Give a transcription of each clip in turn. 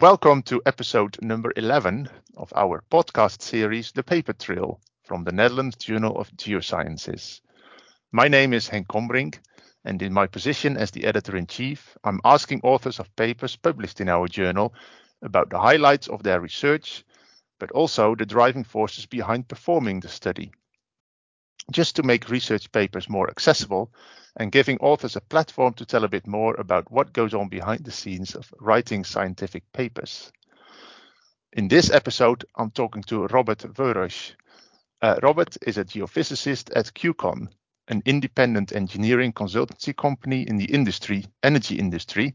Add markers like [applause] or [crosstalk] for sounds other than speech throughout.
Welcome to episode number 11 of our podcast series, The Paper Trail, from the Netherlands Journal of Geosciences. My name is Henk Kombrink, and in my position as the editor in chief, I'm asking authors of papers published in our journal about the highlights of their research, but also the driving forces behind performing the study. Just to make research papers more accessible and giving authors a platform to tell a bit more about what goes on behind the scenes of writing scientific papers. In this episode, I'm talking to Robert Vörös. Uh, Robert is a geophysicist at QCON, an independent engineering consultancy company in the industry, energy industry,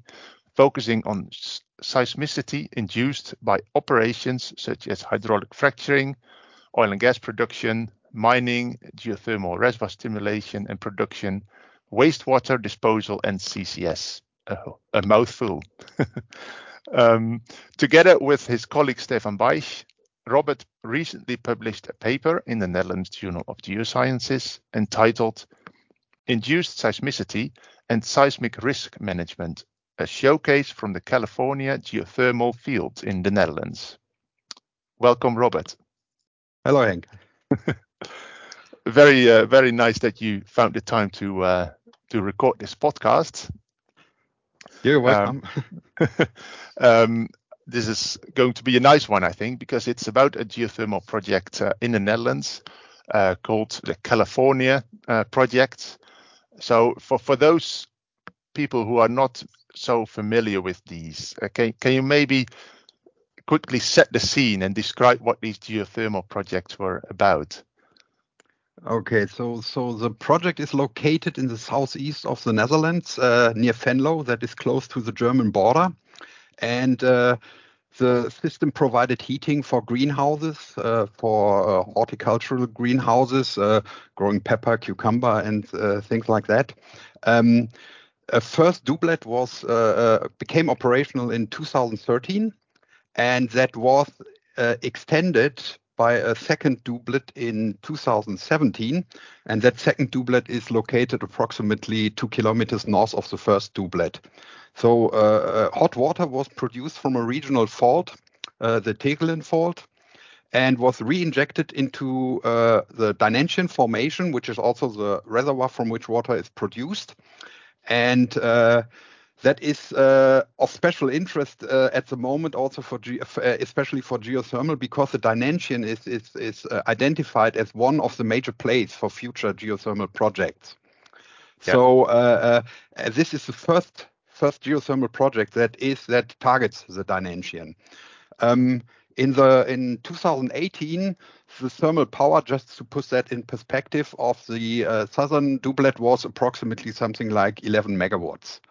focusing on seismicity induced by operations such as hydraulic fracturing, oil and gas production, mining, geothermal reservoir stimulation and production, wastewater disposal, and CCS. A, a mouthful. [laughs] um, together with his colleague Stefan Baisch, Robert recently published a paper in the Netherlands Journal of Geosciences entitled Induced Seismicity and Seismic Risk Management, a showcase from the Californië geothermal field in the Netherlands. Welcome, Robert. Hello, Henk. [laughs] very, uh, very nice that you found the time to uh, to record this podcast. You're welcome. Um, [laughs] um, this is going to be a nice one, I think, because it's about a geothermal project uh, in the Netherlands uh, called the California uh, project. So, for for those people who are not so familiar with these, uh, can can you maybe quickly set the scene and describe what these geothermal projects were about? Okay, so so the project is located in the southeast of the Netherlands, uh, near Venlo, that is close to the German border, and uh, the system provided heating for greenhouses, uh, for uh, horticultural greenhouses, uh, growing pepper, cucumber, and uh, things like that. Um, a first doublet was became operational in 2013, and that was extended by a second doublet in 2017, and that second doublet is located approximately two kilometers north of the first doublet. So uh, uh, hot water was produced from a regional fault, uh, the Tegelen fault, and was re-injected into uh, the Dinantian formation, which is also the reservoir from which water is produced. And uh, that is uh, of special interest uh, at the moment also for ge- uh, especially for geothermal because the Dinantian is is, is uh, identified as one of the major plays for future geothermal projects. Yeah. So uh, uh, this is the first first geothermal project that is that targets the Dinantian. Um, in the in 2018, the thermal power, just to put that in perspective, of the southern doublet was approximately something like 11 megawatts.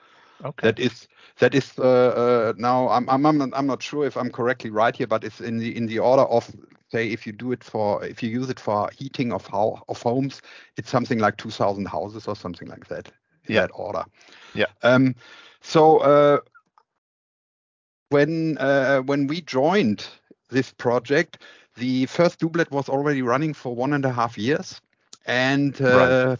Okay. That is that is uh, uh, now I'm I'm I'm not sure if I'm correctly right here, but it's in the in the order of say if you do it for if you use it for heating of how of homes, it's something like 2,000 houses or something like that. In yeah. that order. Yeah. Um. So uh, when uh, when we joined this project, the first doublet was already running for one and a half years, and uh, right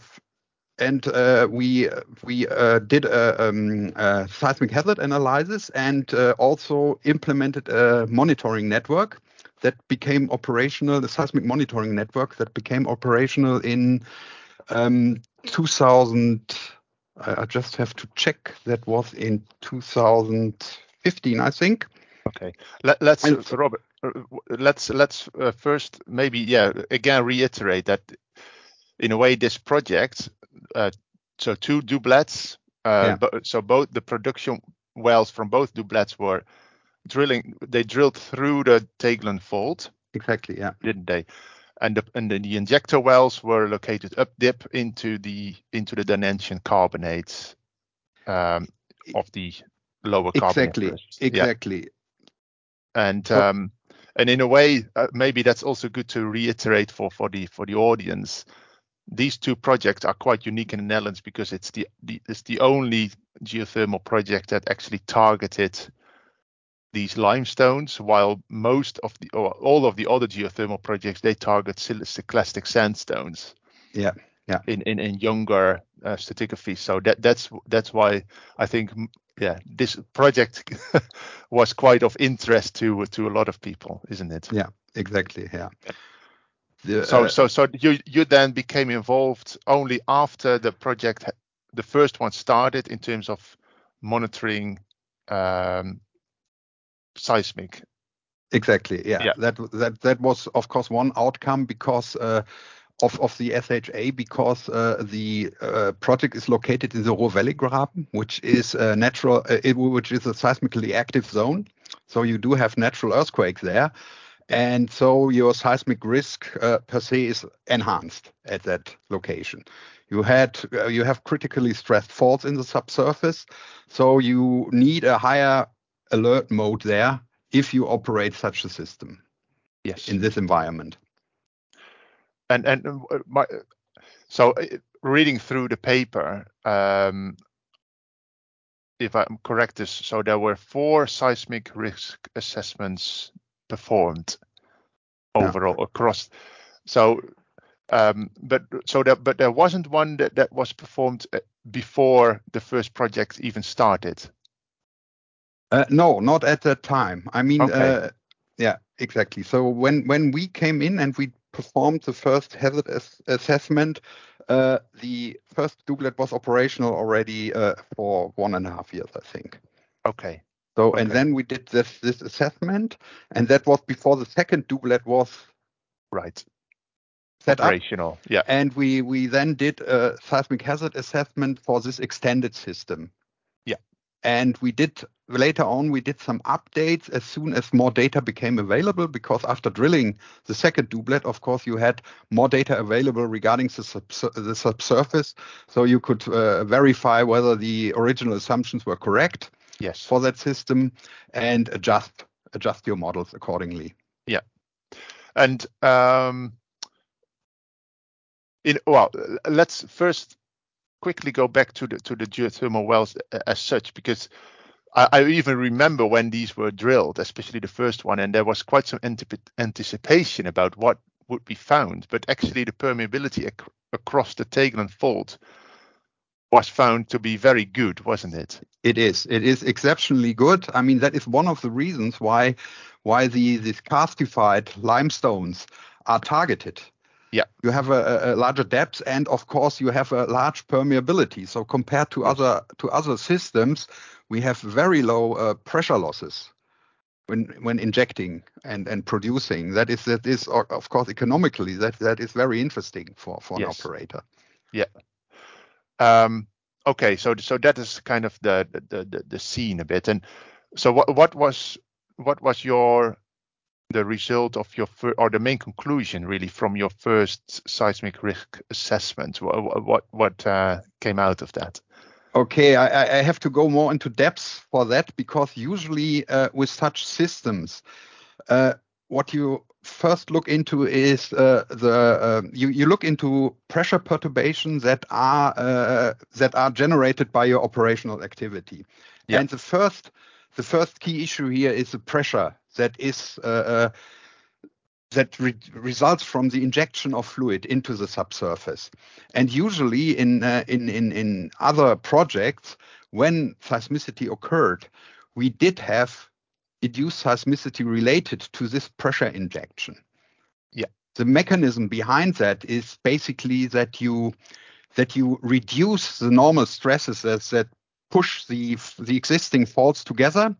and uh, we we uh, did a, um, a, seismic hazard analysis and uh, also implemented a monitoring network that became operational. The seismic monitoring network that became operational in um, 2000. I just have to check. That was in 2015, I think. Okay. Let, us uh, Robert. Uh, let's let's uh, first maybe yeah again reiterate that in a way this project uh, so two doublets. Uh, yeah. so both the production wells from both doublets were drilling. They drilled through the Tegelen fault. Exactly. Yeah. Didn't they? And the, and then the injector wells were located up dip into the into the Dinantian carbonates um, of the lower carbon. exactly exactly yeah. and um, and in a way uh, maybe that's also good to reiterate for for the for the audience these two projects are quite unique in the Netherlands because it's the, the it's the only geothermal project that actually targeted these limestones, while most of the or all of the other geothermal projects they target siliciclastic sandstones. Yeah, yeah. In in, in younger uh, stratigraphy, so that that's that's why I think yeah, this project [laughs] was quite of interest to to a lot of people, isn't it? Yeah, exactly. Yeah. The, so uh, so so you you then became involved only after the project, the first one started in terms of monitoring um, seismic. Exactly. Yeah. yeah. That that that was of course one outcome because. Uh, of, of the SHA because uh, the uh, project is located in the Roer Valley Graben, which is a natural, uh, it, which is a seismically active zone. So you do have natural earthquakes there, and so your seismic risk uh, per se is enhanced at that location. You had uh, you have critically stressed faults in the subsurface, so you need a higher alert mode there if you operate such a system. Yes. In this environment and and uh, my, so uh, reading through the paper, um, if I'm correct, this so there were four seismic risk assessments performed overall yeah. across. So, um, but so that but there wasn't one that that was performed uh, before the first project even started. Uh, no, not at that time. I mean, okay. uh, yeah, exactly. So when when we came in and we performed the first hazard as- assessment, uh, the first doublet was operational already uh, for one and a half years, I think. Okay. So okay. and then we did this this assessment, and that was before the second doublet was right set operational. Up. Yeah. And we we then did a seismic hazard assessment for this extended system. Yeah. And we did later on we did some updates as soon as more data became available because after drilling the second doublet of course you had more data available regarding the, the subsurface so you could uh, verify whether the original assumptions were correct yes for that system and adjust adjust your models accordingly yeah and um in well let's first quickly go back to the to the geothermal wells as such because I, I, even remember when these were drilled, especially the first one, and there was quite some anticipation about what would be found. But actually, the permeability ac- across the Tegelen fault was found to be very good, wasn't it? It is. It is exceptionally good. I mean, that is one of the reasons why why the these karstified limestones are targeted. Yeah. You have a, a, larger depth and of course you have a large permeability. So compared to other to other systems, we have very low uh, pressure losses when when injecting and and producing. That is that is of course economically that that is very interesting for for yes. an operator. Yeah. Um, okay, so so that is kind of the, the the the scene a bit. And so what what was what was your the result of your fir- or the main conclusion really from your first seismic risk assessment? What what, what uh, came out of that? Okay, I, I, have to go more into depth for that because usually uh, with such systems, uh, what you first look into is uh, the uh, you, you look into pressure perturbations that are uh, that are generated by your operational activity, yeah. and the first the first key issue here is the pressure that is uh, that re- results from the injection of fluid into the subsurface. And usually in, uh, in, in, in other projects, when seismicity occurred, we did have induced seismicity related to this pressure injection. Yeah. The mechanism behind that is basically that you that you reduce the normal stresses that, that push the the existing faults together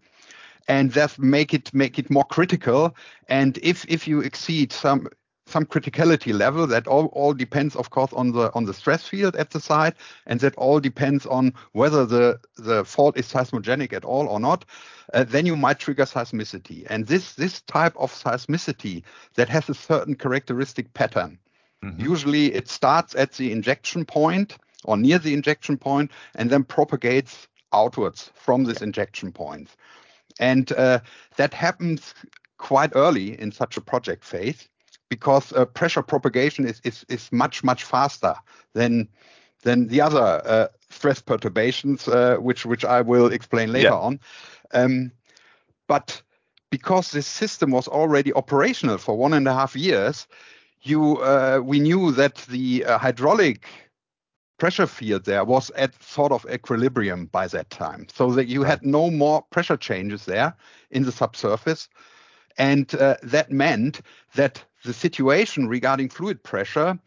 and that make it make it more critical. And if if you exceed some some criticality level. That all, all depends of course on the on the stress field at the site and that all depends on whether the the fault is seismogenic at all or not. Uh, then you might trigger seismicity. And this this type of seismicity that has a certain characteristic pattern. Mm-hmm. usually it starts at the injection point or near the injection point and then propagates outwards from this injection point. And uh, that happens quite early in such a project phase because uh, pressure propagation is, is, is much, much faster than, than the other uh, stress perturbations, uh, which, which I will explain later yeah. on. Um, but because this system was already operational for one and a half years, you uh, we knew that the uh, hydraulic pressure field there was at sort of equilibrium by that time, so that you had no more pressure changes there in the subsurface, and uh, that meant that the situation regarding fluid pressure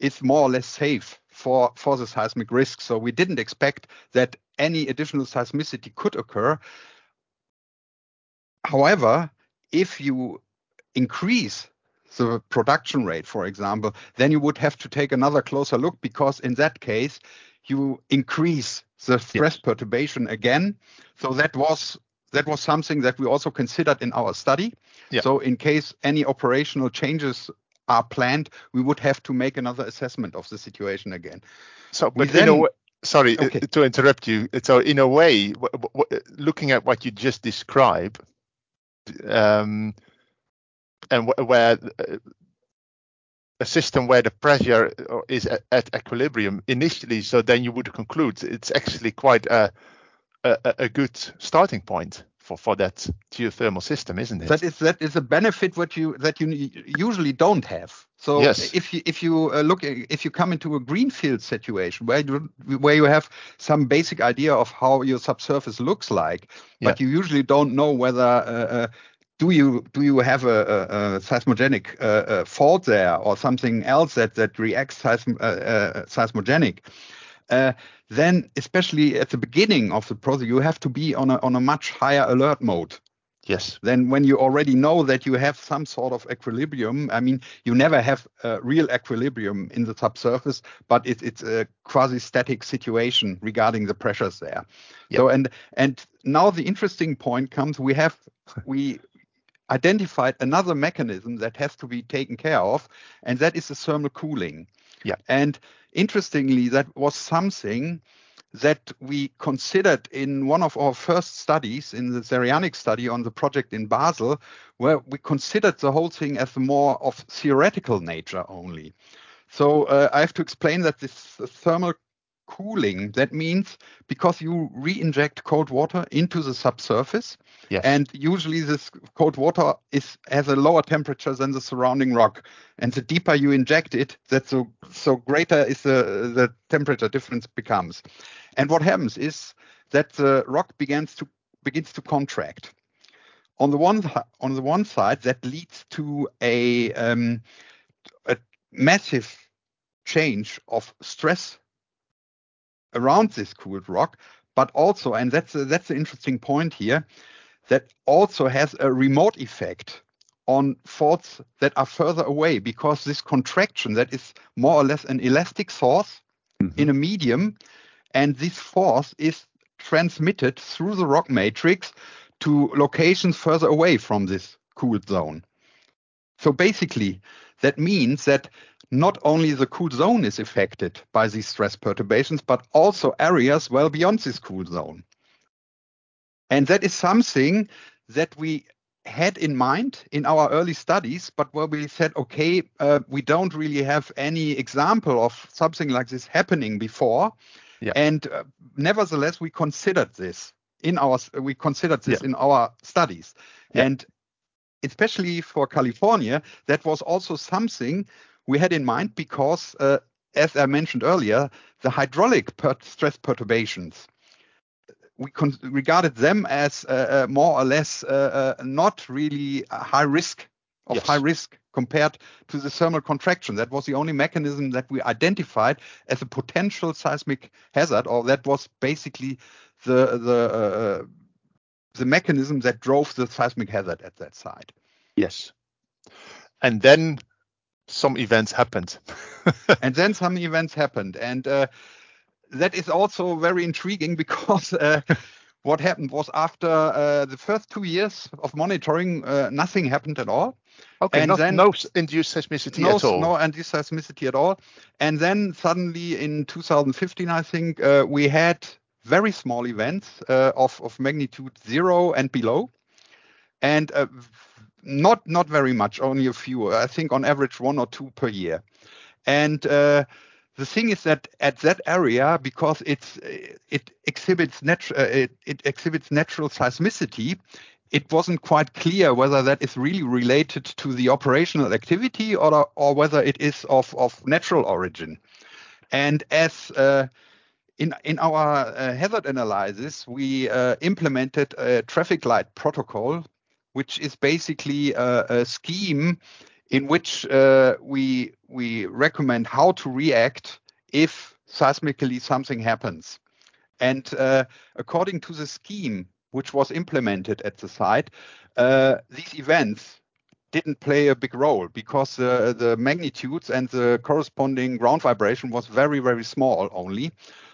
is more or less safe for for the seismic risk. So we didn't expect that any additional seismicity could occur. However, if you increase the production rate, for example, then you would have to take another closer look because in that case, you increase the stress yes. perturbation again. So that was that was something that we also considered in our study. Yeah. So in case any operational changes are planned, we would have to make another assessment of the situation again. So, but then, in a sorry okay. to interrupt you. So in a way, w- w- looking at what you just described, um, and w- where uh, a system where the pressure uh, is at, at, equilibrium initially, so then you would conclude it's actually quite a, a, a good starting point for, for that geothermal system, isn't it? That is that is a benefit what you that you usually don't have. So yes. if you if you uh, look if you come into a greenfield situation where you where you have some basic idea of how your subsurface looks like, yeah. but you usually don't know whether uh, uh, do you do you have a, a, a seismogenic uh, uh, fault there or something else that that reacts seism, seismogenic? Uh, then, especially at the beginning of the process, you have to be on a on a much higher alert mode. Yes. Then, when you already know that you have some sort of equilibrium, I mean, you never have a real equilibrium in the subsurface, but it, it's a quasi-static situation regarding the pressures there. Yep. So, and and now the interesting point comes: we have we identified another mechanism that has to be taken care of, and that is the thermal cooling. Yeah. And interestingly, that was something that we considered in one of our first studies in the SERIANEX study on the project in Basel, where we considered the whole thing as more of theoretical nature only. So uh, I have to explain that this thermal cooling. That means because you re-inject cold water into the subsurface, yes. and usually this cold water is has a lower temperature than the surrounding rock, and the deeper you inject it, that so so greater is the the temperature difference becomes. And what happens is that the rock begins to begins to contract. On the one on the one side, that leads to a um, a massive change of stress around this cooled rock, but also, and that's a, that's the interesting point here, that also has a remote effect on faults that are further away because this contraction that is more or less an elastic force mm-hmm. in a medium, and this force is transmitted through the rock matrix to locations further away from this cooled zone. So basically, that means that not only the cool zone is affected by these stress perturbations, but also areas well beyond this cool zone. And that is something that we had in mind in our early studies, but where we said, okay, uh, we don't really have any example of something like this happening before. Yeah. And uh, nevertheless, we considered this in our we considered this yeah. in our studies, yeah. and especially for California, that was also something we had in mind because, uh, as I mentioned earlier, the hydraulic per stress perturbations, we regarded them as uh, uh, more or less uh, uh not really high risk of yes. high risk compared to the thermal contraction. That was the only mechanism that we identified as a potential seismic hazard, or that was basically the the uh, the mechanism that drove the seismic hazard at that site. Yes. And then some events happened. [laughs] and then some events happened. And uh, that is also very intriguing because uh, [laughs] what happened was after uh, the first two years of monitoring, uh, nothing happened at all. Okay, and not, then, no induced seismicity no, at all. No induced seismicity at all. And then suddenly in 2015, I think, uh, we had very small events uh, of, of magnitude zero and below. And not not very much, only a few. I think on average one or two per year. And uh, the thing is that at that area, because it's it exhibits natural uh, it, it exhibits natural seismicity, it wasn't quite clear whether that is really related to the operational activity or or whether it is of of natural origin. And as uh, in, in our uh, hazard analysis, we uh, implemented a traffic light protocol, which is basically a, a scheme in which uh, we we recommend how to react if seismically something happens. And uh, according to the scheme which was implemented at the site, uh, these events didn't play a big role because the magnitudes and the corresponding ground vibration was very, very small only.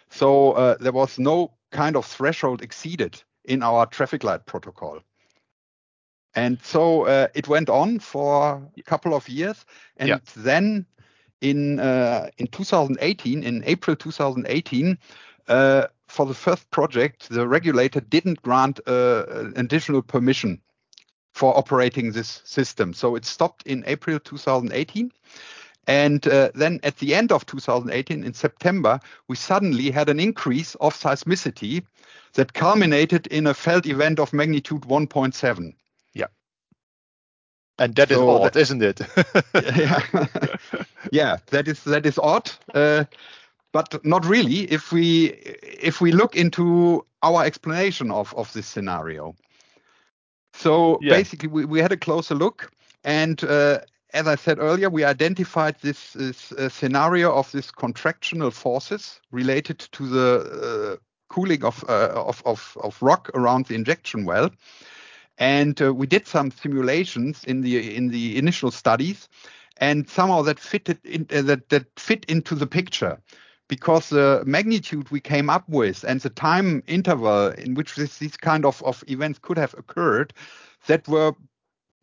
So uh, there was no kind of threshold exceeded in our traffic light protocol. And so uh, it went on for a couple of years. And yeah. then in uh, in 2018, in April 2018, uh, for the first project, the regulator didn't grant uh, additional permission for operating this system. So it stopped in April 2018. And uh, then at the end of 2018, in September, we suddenly had an increase of seismicity that culminated in a felt event of magnitude 1.7. And that is so odd, that, isn't it? [laughs] yeah. [laughs] yeah, that is that is odd. Uh, but not really if we if we look into our explanation of of this scenario. So yeah. basically, we, we had a closer look, and uh, as I said earlier, we identified this, this uh, scenario of this contractional forces related to the uh, cooling of, uh, of, of, of rock around the injection well. And uh, we did some simulations in the in the initial studies, and somehow that fitted in, uh, that that fit into the picture because the magnitude we came up with and the time interval in which this, these kind of, of events could have occurred that were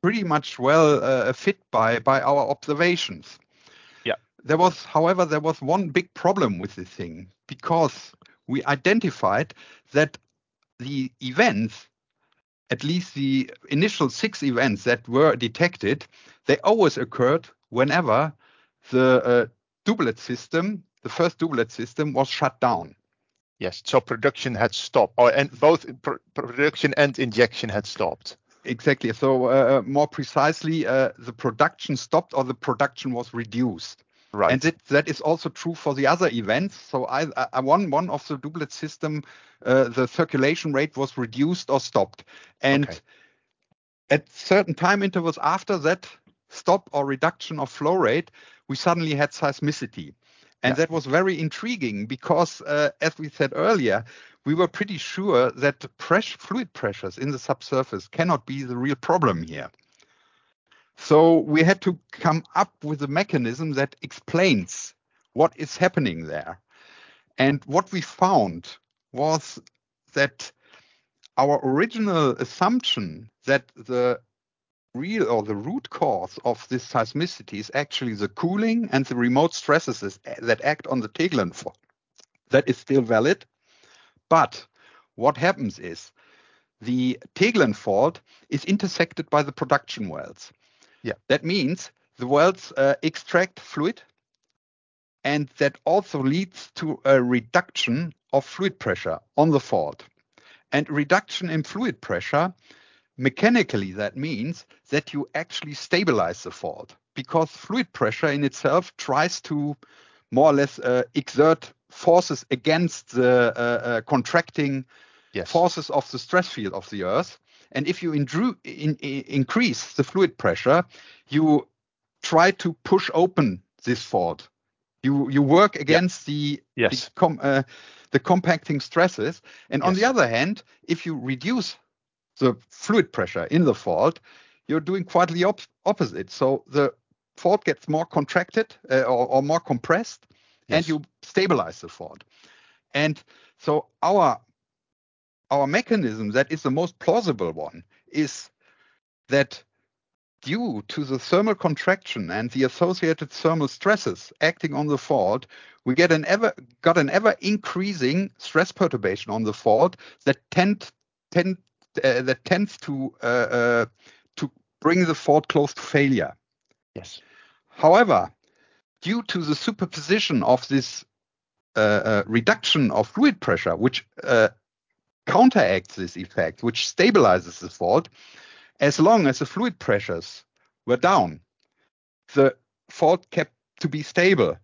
pretty much well uh, fit by by our observations. Yeah. There was, however, there was one big problem with this thing because we identified that the events, at least the initial six events that were detected, they always occurred whenever the uh, doublet system the first doublet system was shut down. Yes, so production had stopped, or and both pr- production and injection had stopped. Exactly. So uh, uh, more precisely, uh, the production stopped or the production was reduced. Right. And that, that is also true for the other events. So I, I one one of the doublet system, uh, the circulation rate was reduced or stopped, and okay. at certain time intervals after that stop or reduction of flow rate, we suddenly had seismicity. And yeah. that was very intriguing because, uh, as we said earlier, we were pretty sure that pressure, fluid pressures in the subsurface cannot be the real problem here. So we had to come up with a mechanism that explains what is happening there. And what we found was that our original assumption that the real or the root cause of this seismicity is actually the cooling and the remote stresses that act on the Tegelen fault. That is still valid. But what happens is the Tegelen fault is intersected by the production wells. Yeah. That means the wells uh, extract fluid and that also leads to a reduction of fluid pressure on the fault. And reduction in fluid pressure Mechanically, that means that you actually stabilize the fault because fluid pressure in itself tries to more or less uh, exert forces against the uh, uh, contracting yes. forces of the stress field of the Earth. And if you in, in, increase the fluid pressure, you try to push open this fault. You you work against yeah. the yes. the, com, uh, the compacting stresses. And yes. on the other hand, if you reduce the fluid pressure in the fault, you're doing quite the op- opposite. So the fault gets more contracted uh, or, or, more compressed, yes. and you stabilize the fault. And so our our mechanism that is the most plausible one is that due to the thermal contraction and the associated thermal stresses acting on the fault, we get an ever got an ever increasing stress perturbation on the fault that tend tend uh, that tends to uh, uh, to bring the fault close to failure. Yes. However, due to the superposition of this reduction of fluid pressure, which counteracts this effect, which stabilizes the fault, as long as the fluid pressures were down, the fault kept to be stable.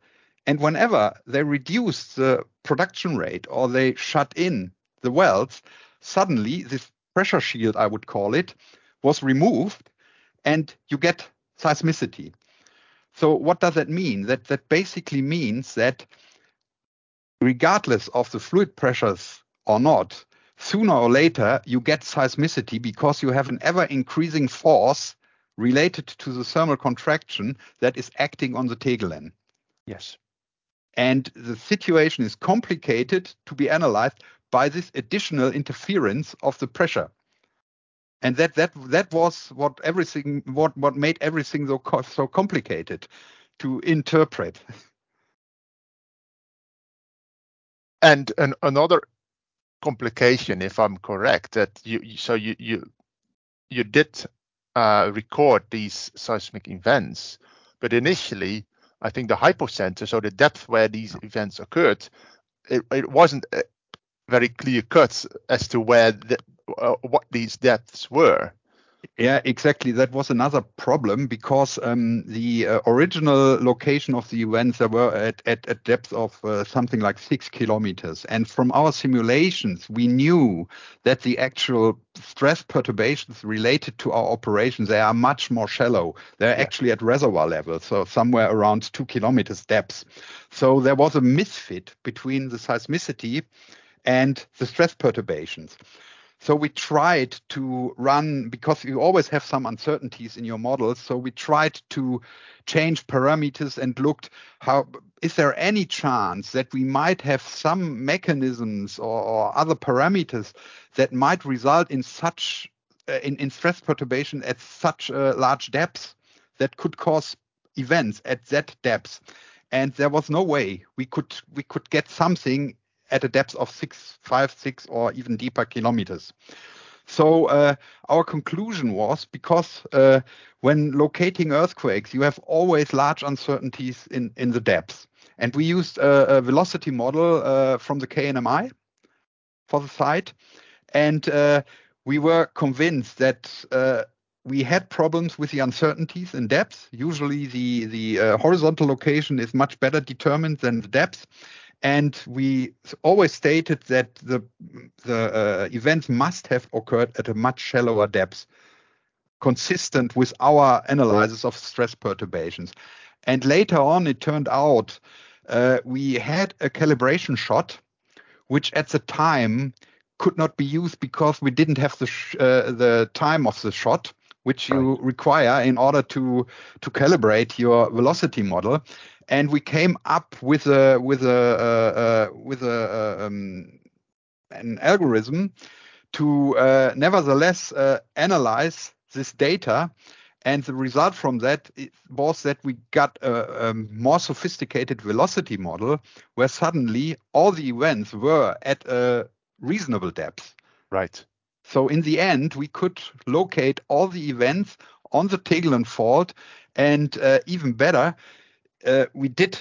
And whenever they reduced the production rate or they shut in the wells, suddenly this pressure shield, I would call it, was removed and you get seismicity. So what does that mean? That that basically means that regardless of the fluid pressures or not, sooner or later you get seismicity because you have an ever increasing force related to the thermal contraction that is acting on the Tegelen. Yes. And the situation is complicated to be analyzed by this additional interference of the pressure. And that that that was what everything what what made everything so so complicated to interpret. And an, another complication, if I'm correct, that you so you you you did uh, record these seismic events, but initially, I think the hypocenter, so the depth where these events occurred, it, it wasn't very clear cut as to where the, uh, what these depths were. Yeah, exactly. That was another problem because um, the uh, original location of the events they were at, at a depth of uh, something like six kilometers. And from our simulations, we knew that the actual stress perturbations related to our operations, they are much more shallow. They're yeah. actually at reservoir level, so somewhere around two kilometers depth. So there was a misfit between the seismicity and the stress perturbations. So we tried to run because you always have some uncertainties in your models. So we tried to change parameters and looked how is there any chance that we might have some mechanisms or, or other parameters that might result in such uh, in, in stress perturbation at such uh, large depths that could cause events at that depth and there was no way we could we could get something at a depth of six, five, six, or even deeper kilometers. So uh, our conclusion was because uh, when locating earthquakes, you have always large uncertainties in, in the depths. And we used a, a velocity model uh, from the KNMI for the site. And uh, we were convinced that uh, we had problems with the uncertainties in depth. Usually the, the uh, horizontal location is much better determined than the depth. And we always stated that the the uh, events must have occurred at a much shallower depth, consistent with our analysis of stress perturbations. And later on, it turned out uh, we had a calibration shot, which at the time could not be used because we didn't have the uh, the time of the shot which you right. require in order to to calibrate your velocity model and we came up with a with a uh, uh, with a um, an algorithm to uh, nevertheless uh, analyze this data and the result from that was that we got a, a, more sophisticated velocity model where suddenly all the events were at a reasonable depth. Right. So in the end, we could locate all the events on the Tegelen fault, and uh, even better, uh, we did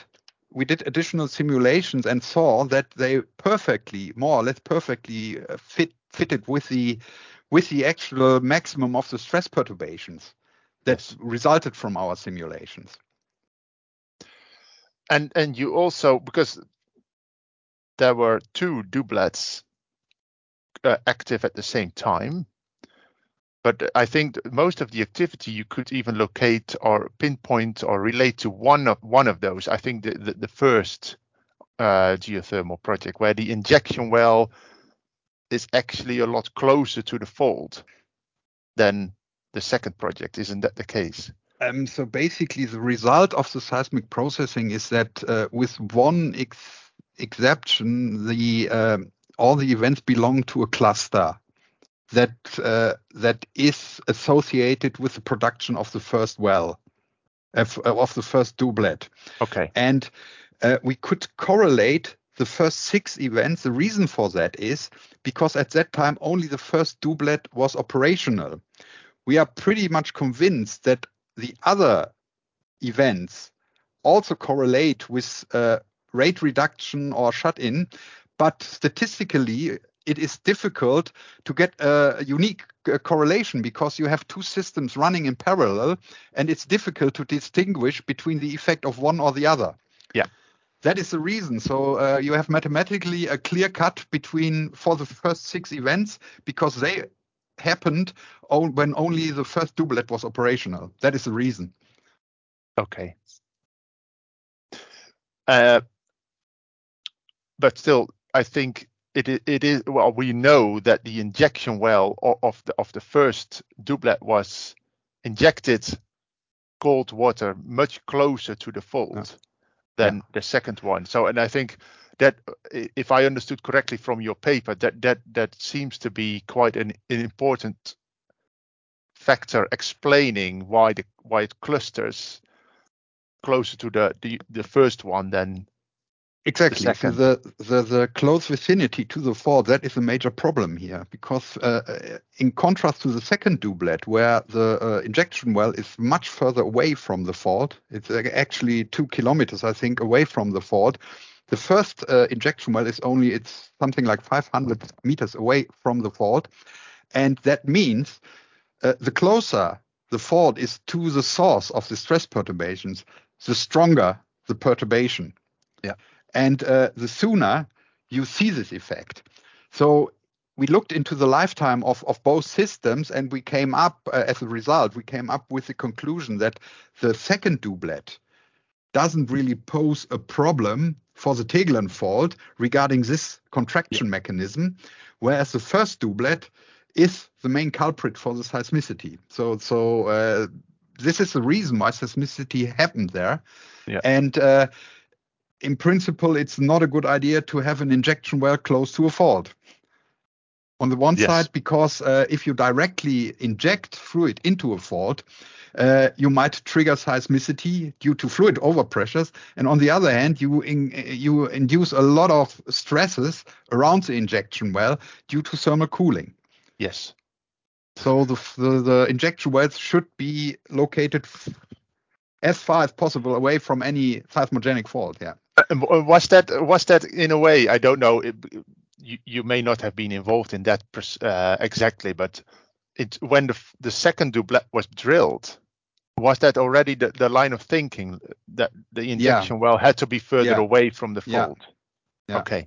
we did additional simulations and saw that they perfectly, more or less perfectly, uh, fit fitted with the with the actual maximum of the stress perturbations that resulted from our simulations. And and you also because there were two doublets uh, active at the same time but I think most of the activity you could even locate or pinpoint or relate to one of one of those. I think the the, the first uh, geothermal project where the injection well is actually a lot closer to the fault than the second project. Isn't that the case? Um, so basically, the result of the seismic processing is that uh, with one ex- exception, the uh, all the events belong to a cluster that uh, that is associated with the production of the first well of, of the first doublet. Okay. And uh, we could correlate the first six events. The reason for that is because at that time only the first doublet was operational. We are pretty much convinced that the other events also correlate with uh, rate reduction or shut in, but statistically it is difficult to get a unique uh, correlation because you have two systems running in parallel and it's difficult to distinguish between the effect of one or the other. Yeah. That is the reason. So uh, you have mathematically a clear cut between for the first six events because they happened when only the first doublet was operational. That is the reason. Okay. Uh, but still, I think it it is well. We know that the injection well of the of the first doublet was injected cold water much closer to the fault yeah. than yeah. the second one. So, and I think that uh, if I understood correctly from your paper, that that that seems to be quite an, an important factor explaining why the why it clusters closer to the the, the first one than Exactly. The, so the, the, the close vicinity to the fault, that is a major problem here because uh, uh, in contrast to the second doublet where the uh, injection well is much further away from the fault, it's actually two kilometers, I think, away from the fault. The first uh, injection well is only, it's something like 500 meters away from the fault. And that means uh, the closer the fault is to the source of the stress perturbations, the stronger the perturbation. Yeah. And uh, the sooner you see this effect. So we looked into the lifetime of, of both systems and we came up, uh, as a result, we came up with the conclusion that the second doublet doesn't really pose a problem for the Tegelen fault regarding this contraction yeah. mechanism, whereas the first doublet is the main culprit for the seismicity. So, so uh, this is the reason why seismicity happened there. Yeah. And uh, in principle, it's not a good idea to have an injection well close to a fault. On the one yes. side, because uh, if you directly inject fluid into a fault, uh, you might trigger seismicity due to fluid overpressures. And on the other hand, you in, you induce a lot of stresses around the injection well due to thermal cooling. Yes. So the, the, the injection wells should be located as far as possible away from any seismogenic fault. Yeah. Uh, was that was that in a way? I don't know. It, you, you may not have been involved in that uh, exactly, but it when the the second doublet was drilled, was that already the, the line of thinking that the injection yeah. well had to be further yeah. away from the fault? Yeah. Okay.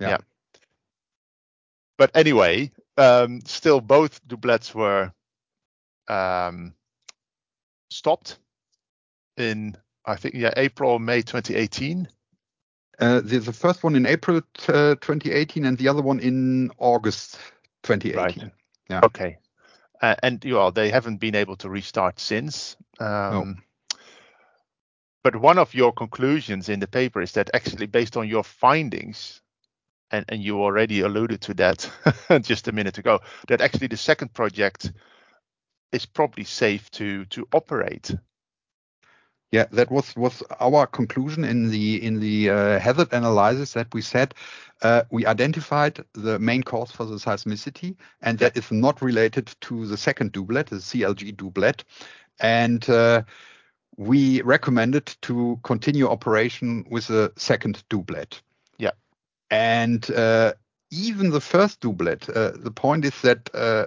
Yeah. yeah. But anyway, um, still both doublets were um, stopped in I think yeah April May 2018. Uh, the, the first one in April uh, 2018 and the other one in August 2018. Right. Yeah. Okay. Uh, and you know they haven't been able to restart since. Um, no. But one of your conclusions in the paper is that actually, based on your findings, and, and you already alluded to that [laughs] just a minute ago, that actually the second project is probably safe to to operate. Yeah, that was was our conclusion in the in the uh, hazard analysis that we said uh, we identified the main cause for the seismicity, and that is not related to the second doublet, the CLG doublet, and uh, we recommended to continue operation with the second doublet. Yeah, and uh, even the first doublet. Uh, the point is that uh,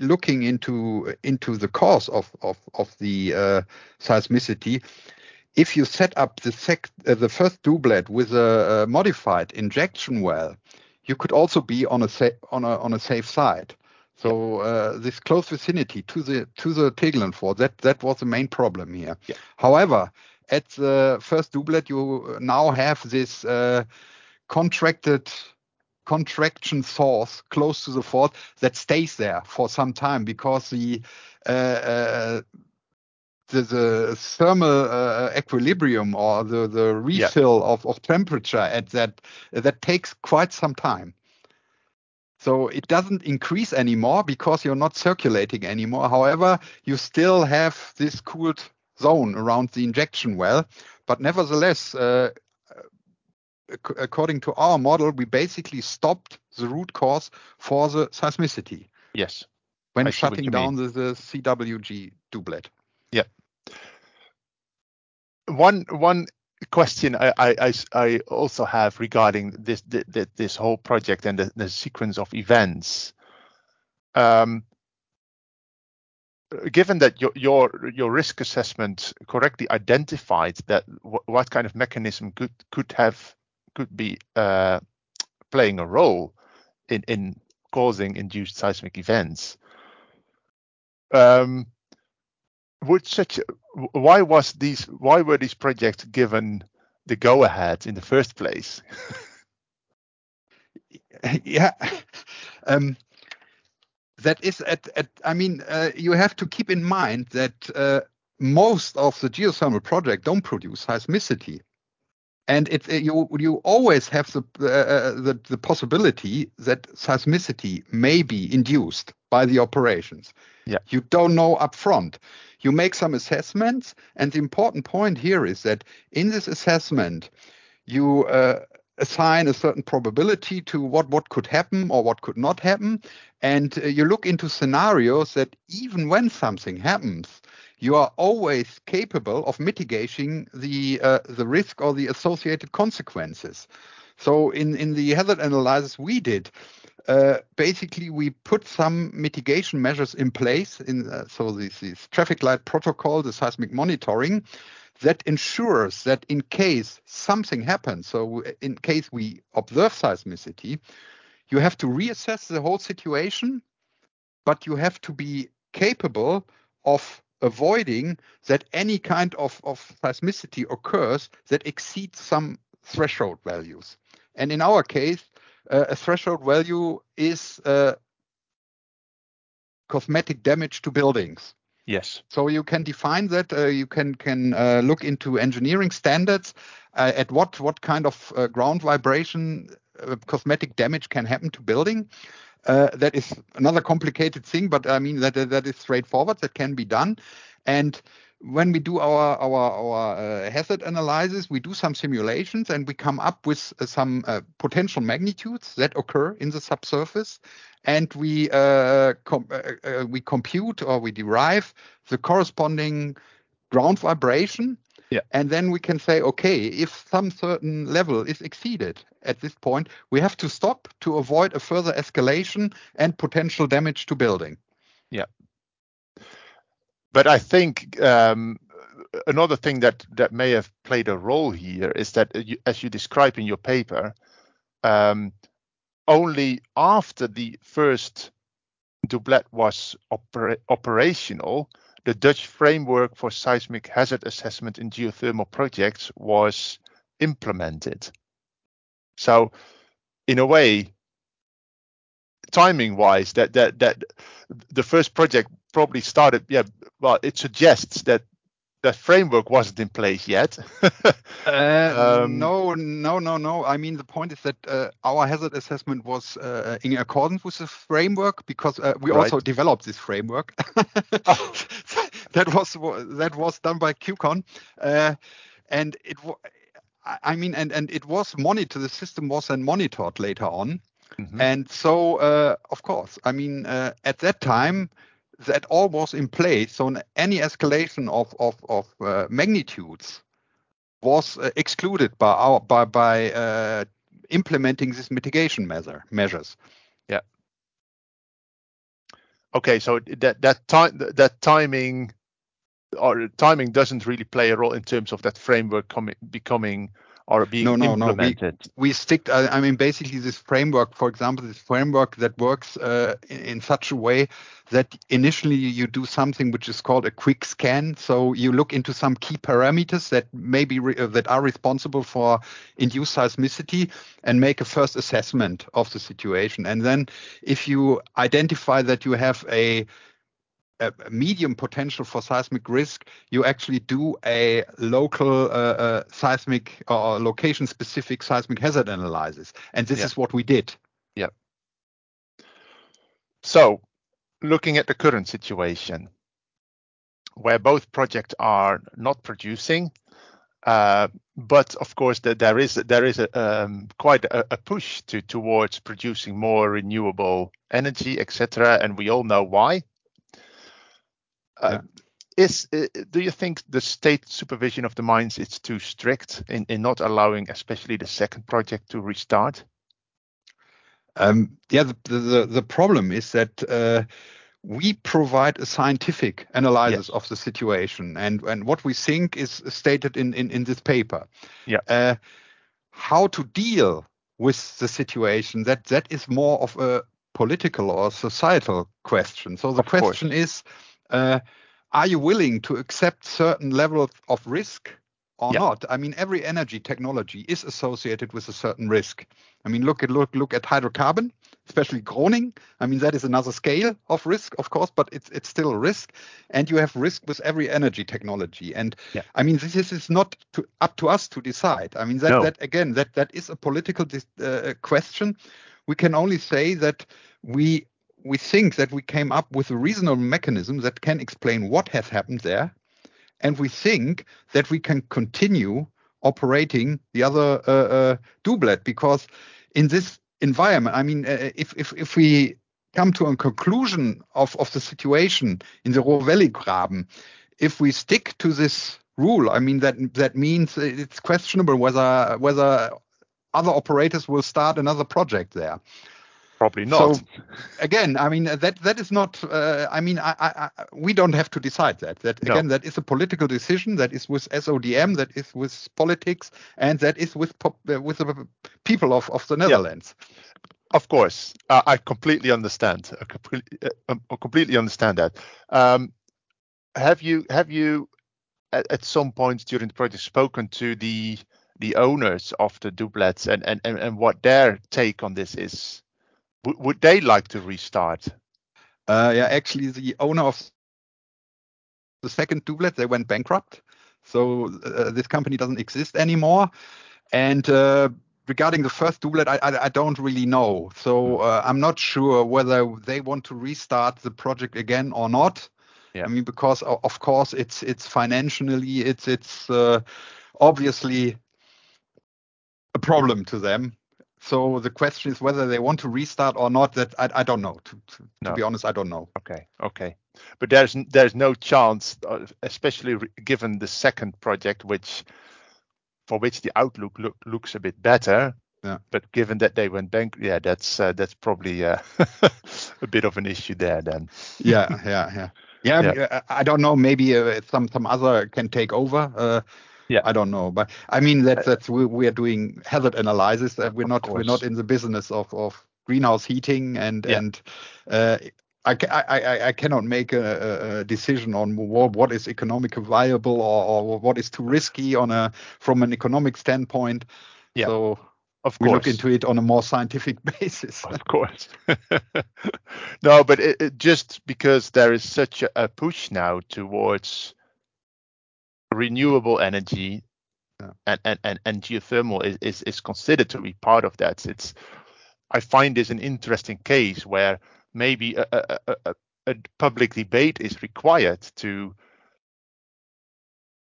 looking into into the cause of of of the uh, seismicity, if you set up the sec, uh, the first doublet with a, a, modified injection well, you could also be on a sa- on a on a safe side. So uh, this close vicinity to the to the Tegelen fault that that was the main problem here. Yeah. However, at the first doublet, you now have this uh, contracted contraction source close to the fault that stays there for some time because the uh, uh, the, the, thermal uh, equilibrium or the, the refill yeah. of, of temperature at that that takes quite some time. So it doesn't increase anymore because you're not circulating anymore. However, you still have this cooled zone around the injection well. But nevertheless, uh, according to our model, we basically stopped the root cause for the seismicity. Yes. When I shutting down the, the, CWG doublet. Yeah. One one question I, I, I also have regarding this this whole project and the, the sequence of events. Um, given that your your your risk assessment correctly identified that w- what kind of mechanism could could have could be uh, playing a role in in causing induced seismic events. Um, would such why was these why were these projects given the go ahead in the first place? [laughs] yeah. Um, that is at, at I mean, uh, you have to keep in mind that uh, most of the geothermal projects don't produce seismicity. And it, you you always have the, uh, uh, the the possibility that seismicity may be induced by the operations. Yeah. You don't know upfront. You make some assessments, and the important point here is that in this assessment, you uh, assign a certain probability to what what could happen or what could not happen and uh, you look into scenarios that even when something happens you are always capable of mitigating the uh, the risk or the associated consequences. So in in the hazard analysis we did uh, basically we put some mitigation measures in place in uh, so this, traffic light protocol the seismic monitoring that ensures that in case something happens, so in case we observe seismicity, you have to reassess the whole situation, but you have to be capable of avoiding that any kind of, of seismicity occurs that exceeds some threshold values. And in our case, uh, a threshold value is uh, cosmetic damage to buildings. Yes. So you can define that. Uh, you can can uh, look into engineering standards uh, at what what kind of uh, ground vibration uh, cosmetic damage can happen to building. Uh, that is another complicated thing, but I mean that that is straightforward. That can be done, and when we do our our our uh, hazard analysis, we do some simulations and we come up with uh, some uh, potential magnitudes that occur in the subsurface, and we uh, com- uh, we compute or we derive the corresponding ground vibration. Yeah. And then we can say, okay, if some certain level is exceeded at this point, we have to stop to avoid a further escalation and potential damage to building. Yeah but I think um, another thing that that may have played a role here is that, you, as you describe in your paper, um, only after the first doublet was oper- operational, the Dutch framework for seismic hazard assessment in geothermal projects was implemented. So, in a way, timing wise, that that that the first project probably started. Yeah, well, it suggests that that framework wasn't in place yet. [laughs] uh, um, no, no, no, no. I mean, the point is that uh, our hazard assessment was uh, in accordance with the framework because uh, we right. also developed this framework. oh. [laughs] [laughs] that was that was done by QCon, uh, and it. I mean, and and it was monitored. The system was then monitored later on, mm-hmm. and so uh, of course, I mean, at that time that all was in place. So any escalation of of, of uh, magnitudes was uh, excluded by our by by uh, implementing this mitigation measure measures. Yeah. Okay, so that that time that timing or timing doesn't really play a role in terms of that framework coming becoming or being no, no, implemented? No, we, we stick. I, I, mean, basically, this framework, for example, this framework that works uh, in, in, such a way that initially you do something which is called a quick scan. So you look into some key parameters that maybe re- uh, that are responsible for induced seismicity and make a first assessment of the situation. And then, if you identify that you have a a medium potential for seismic risk, you actually do a local uh, uh, seismic or location specific seismic hazard analysis. And this yeah. is what we did. Yeah. So, looking at the current situation, where both projects are not producing, uh, but of course the, there is there is a, um, quite a, a, push to towards producing more renewable energy, etc. And we all know why. Uh, is uh, do you think the state supervision of the mines is too strict in, in not allowing, especially the second project, to restart? Um, yeah, the, the the problem is that uh, we provide a scientific analysis yes. of the situation and, and what we think is stated in, in, in this paper. Yeah. Uh, how to deal with the situation that that is more of a political or societal question. So the of question course. is, are you willing to accept certain level of risk or yeah. not? I mean, every energy technology is associated with a certain risk. I mean, look at look look at hydrocarbon, especially Groningen. I mean, that is another scale of risk, of course, but it's it's still a risk, and you have risk with every energy technology. And yeah. I mean, this is not to, up to us to decide. I mean, that no. that again, that that is a political uh, question. We can only say that we we think that we came up with a reasonable mechanism that can explain what has happened there, and we think that we can continue operating the other uh, uh, doublet because in this environment, I mean, uh, if if if we come to a conclusion of of the situation in the Roer Valley Graben, if we stick to this rule, I mean that that means it's questionable whether whether other operators will start another project there. Probably not. So again, I mean that that is not. Uh, I mean, I, I, we don't have to decide that. That again, no. that is a political decision. That is with SODM. That is with politics, and that is with pop, uh, with the people of of the Netherlands. Yeah. Of course, uh, I completely understand. I completely, uh, I completely understand that. Um, have you have you at, at, some point during the project spoken to the the owners of the doublets and, and, and, and what their take on this is? W- would they like to restart? Uh, yeah, actually, the owner of the second doublet they went bankrupt, so uh, this company doesn't exist anymore. And uh, regarding the first doublet, I, I, I don't really know. So hmm. uh, I'm not sure whether they want to restart the project again or not. Yeah. I mean, because of course it's it's financially it's it's uh, obviously a problem to them. So the question is whether they want to restart or not. That I, I don't know. To, to, no. to, be honest, I don't know. Okay, okay, but there's there's no chance, uh, especially given the second project, which for which the outlook look, looks a bit better. Yeah. But given that they went bank, yeah, that's uh, that's probably uh, [laughs] a bit of an issue there then. yeah, yeah, yeah. Yeah, [laughs] yeah. I don't know. Maybe uh, some some other can take over. Uh, yeah, I don't know, but I mean that that's we, we are doing hazard analysis. Uh, we're not we're not in the business of of greenhouse heating and yeah. and uh, I, I, I cannot make a, a decision on what, is economically viable or, or what is too risky on a from an economic standpoint. Yeah. So of course. we look into it on a more scientific [laughs] basis. Of course. [laughs] no, but it, it just because there is such a push now towards renewable energy yeah. and, and, and, and geothermal is, is, is considered to be part of that. It's I find this an interesting case where maybe a, a, a, a public debate is required to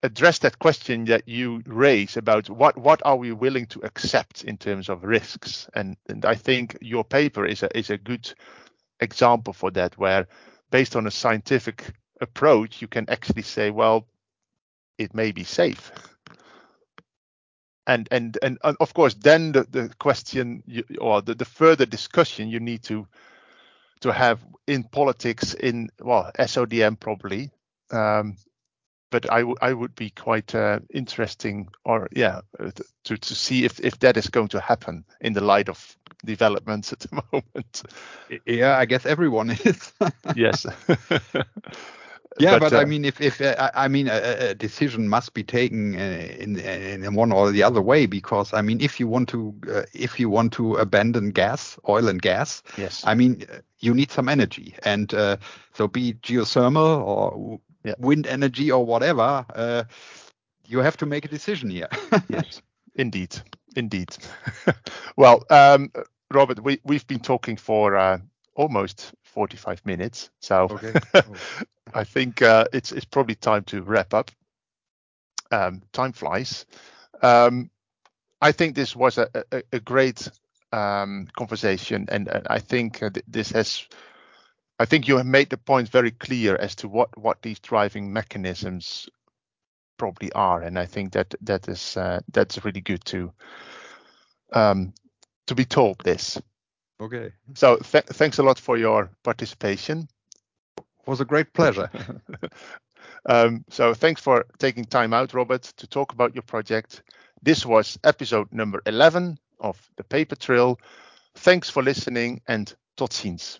address that question that you raise about what what are we willing to accept in terms of risks and and I think your paper is a is a good example for that where based on a scientific approach you can actually say well it may be safe. And and and of course, then the, the question you, or the, the further discussion you need to to have in politics in well SODM probably. Um, but I, w- I would be quite uh, interesting or yeah to, to see if, if that is going to happen in the light of developments at the [laughs] moment. Yeah, I guess everyone is. yes. [laughs] Yeah, but, but uh, I mean, if if uh, I mean, a, a, decision must be taken uh, in in one or the other way because I mean, if you want to uh, if you want to abandon gas, oil and gas, yes, I mean, you need some energy, and uh, so be geothermal or yeah. wind energy or whatever, uh, you have to make a decision here. [laughs] yes, indeed, indeed. [laughs] well, um, Robert, we we've been talking for almost 45 minutes. So okay. [laughs] oh. I think uh, it's it's probably time to wrap up. Um, time flies. Um, I think this was a, a, a great um, conversation, and, and, I think this has. I think you have made the point very clear as to what what these driving mechanisms probably are, and I think that that is uh, that's really good to um, to be told this. Okay. So th- thanks a lot for your participation. It was a great pleasure. [laughs] um, so thanks for taking time out, Robert, to talk about your project. This was episode number 11 of the Paper Trail. Thanks for listening and tot ziens.